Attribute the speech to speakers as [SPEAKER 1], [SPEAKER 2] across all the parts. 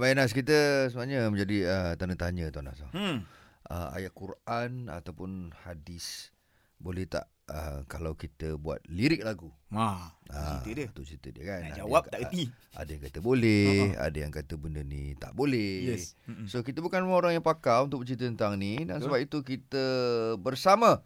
[SPEAKER 1] Baik Nas, kita sebenarnya menjadi uh, tanda tanya Tuan Nas.
[SPEAKER 2] Hmm.
[SPEAKER 1] Uh, ayat Quran ataupun hadis boleh tak uh, kalau kita buat lirik lagu?
[SPEAKER 2] Ha,
[SPEAKER 1] Ah,
[SPEAKER 2] cerita dia.
[SPEAKER 1] Tu cerita dia kan.
[SPEAKER 2] Nak
[SPEAKER 1] Ada
[SPEAKER 2] jawab
[SPEAKER 1] yang
[SPEAKER 2] tak erti.
[SPEAKER 1] Ada yang kata boleh,
[SPEAKER 2] Ha-ha.
[SPEAKER 1] ada yang kata benda ni tak boleh.
[SPEAKER 2] Yes. Mm-mm.
[SPEAKER 1] So kita bukan orang yang pakar untuk bercerita tentang ni dan sebab itu kita bersama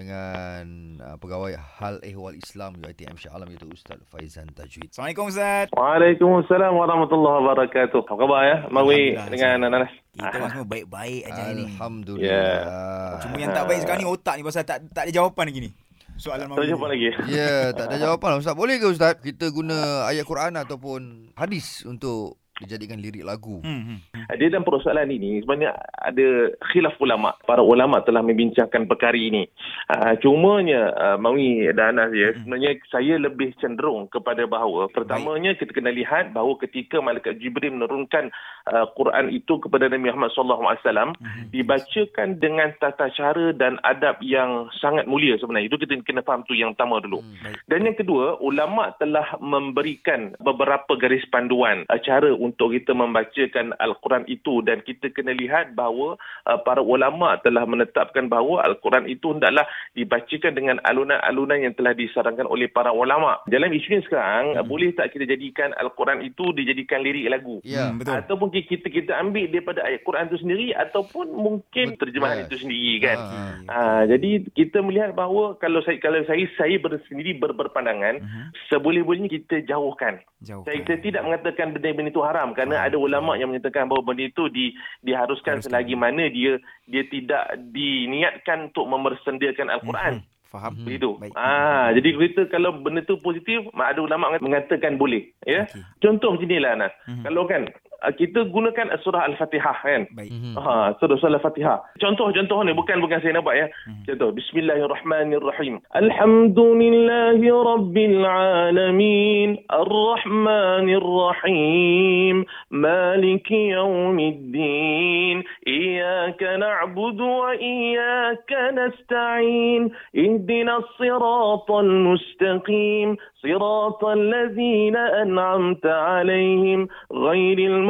[SPEAKER 1] dengan uh, pegawai Hal Ehwal Islam UiTM Shah Alam iaitu Ustaz Faizan Tajwid.
[SPEAKER 2] Assalamualaikum Ustaz.
[SPEAKER 3] Waalaikumsalam warahmatullahi wabarakatuh. Apa khabar ya? Mawi dengan Nanas.
[SPEAKER 2] Kita orang semua baik-baik aja ni.
[SPEAKER 1] Alhamdulillah.
[SPEAKER 2] Cuma yang tak baik sekarang ni otak ni pasal tak tak ada jawapan lagi ni. Soalan
[SPEAKER 3] Tak
[SPEAKER 2] Mawi.
[SPEAKER 3] jumpa lagi.
[SPEAKER 1] Ya, tak ada jawapan. Ustaz, boleh ke Ustaz kita guna ayat Quran ataupun hadis untuk dijadikan lirik lagu?
[SPEAKER 2] Hmm, hmm.
[SPEAKER 3] Dia dalam persoalan ini sebenarnya ada khilaf ulama. Para ulama telah membincangkan perkara ini. Uh, cumanya uh, Mawi dan Anas ya, sebenarnya saya lebih cenderung kepada bahawa pertamanya kita kena lihat bahawa ketika malaikat Jibril menurunkan uh, Quran itu kepada Nabi Muhammad sallallahu alaihi wasallam dibacakan dengan tata cara dan adab yang sangat mulia sebenarnya. Itu kita kena faham tu yang pertama dulu.
[SPEAKER 1] Hmm, baik.
[SPEAKER 3] Dan yang kedua, ulama telah memberikan beberapa garis panduan uh, cara untuk kita membacakan Al-Quran itu dan kita kena lihat bahawa uh, para ulama telah menetapkan bahawa Al-Quran itu hendaklah dibacakan dengan alunan-alunan yang telah disarankan oleh para ulama. Dalam isu ni sekarang, uh, boleh tak kita jadikan Al-Quran itu dijadikan lirik lagu?
[SPEAKER 1] Ya.
[SPEAKER 2] Hmm, betul.
[SPEAKER 3] Ataupun kita kita ambil daripada ayat Quran itu sendiri ataupun mungkin
[SPEAKER 1] Betul.
[SPEAKER 3] terjemahan
[SPEAKER 1] Yes.
[SPEAKER 3] itu sendiri kan.
[SPEAKER 1] Ah.
[SPEAKER 3] Ha, jadi kita melihat bahawa kalau saya kalau saya saya bersendiri ber, berpandangan
[SPEAKER 2] Mhm.
[SPEAKER 3] seboleh-bolehnya kita jauhkan.
[SPEAKER 2] Jauh.
[SPEAKER 3] Saya, saya tidak mengatakan benda-benda itu haram kerana ada ulama yang menyatakan bahawa benda itu di, diharuskan
[SPEAKER 2] Haruskan.
[SPEAKER 3] selagi mana dia dia tidak diniatkan untuk mempersendakan Al-Quran.
[SPEAKER 2] Faham.
[SPEAKER 1] Mhm.
[SPEAKER 3] Begitu.
[SPEAKER 2] Baik.
[SPEAKER 3] Ah, jadi kita kalau benda tu positif, mak- ada ulama mengatakan boleh, ya.
[SPEAKER 2] Okey.
[SPEAKER 3] Contoh macam inilah Anas.
[SPEAKER 2] Mhm.
[SPEAKER 3] Kalau kan Ah, kita gunakan surah al-Fatihah kan.
[SPEAKER 2] Baik.
[SPEAKER 1] Mhm.
[SPEAKER 3] Ha surah, surah al-Fatihah. Contoh-contoh ni bukan bukan saya nampak ya.
[SPEAKER 2] Mhm.
[SPEAKER 3] Contoh bismillahirrahmanirrahim. Alhamdulillahi rabbil alamin arrahmanirrahim maliki yaumiddin iyyaka na'budu wa iyyaka nasta'in ihdinas siratal mustaqim siratal ladzina an'amta 'alaihim ghairil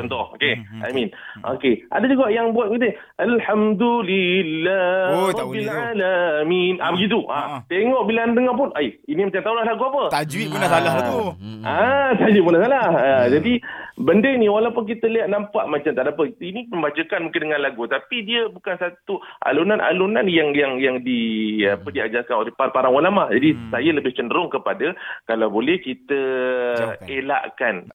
[SPEAKER 3] Contoh okey
[SPEAKER 2] Hmm,
[SPEAKER 3] amin okey ada juga yang buat begitu alhamdulillah
[SPEAKER 2] Oh,
[SPEAKER 3] rabbil alamin ah begitu
[SPEAKER 2] Ha, ha.
[SPEAKER 3] ah tengok bila anda dengar pun ai ini macam tahu lah lagu apa
[SPEAKER 2] Tajwid pun dah salah lah tu.
[SPEAKER 1] Hmm.
[SPEAKER 3] Ah, saja pun dah salah. Ah, jadi benda ni walaupun kita lihat nampak macam tak ada apa, ini membacakan mungkin dengan lagu tapi dia bukan satu alunan-alunan yang yang yang di apa diajarkan oleh para, para ulama. Jadi
[SPEAKER 2] Hmm.
[SPEAKER 3] saya lebih cenderung kepada kalau boleh kita
[SPEAKER 2] Jauhkan.
[SPEAKER 3] elakkan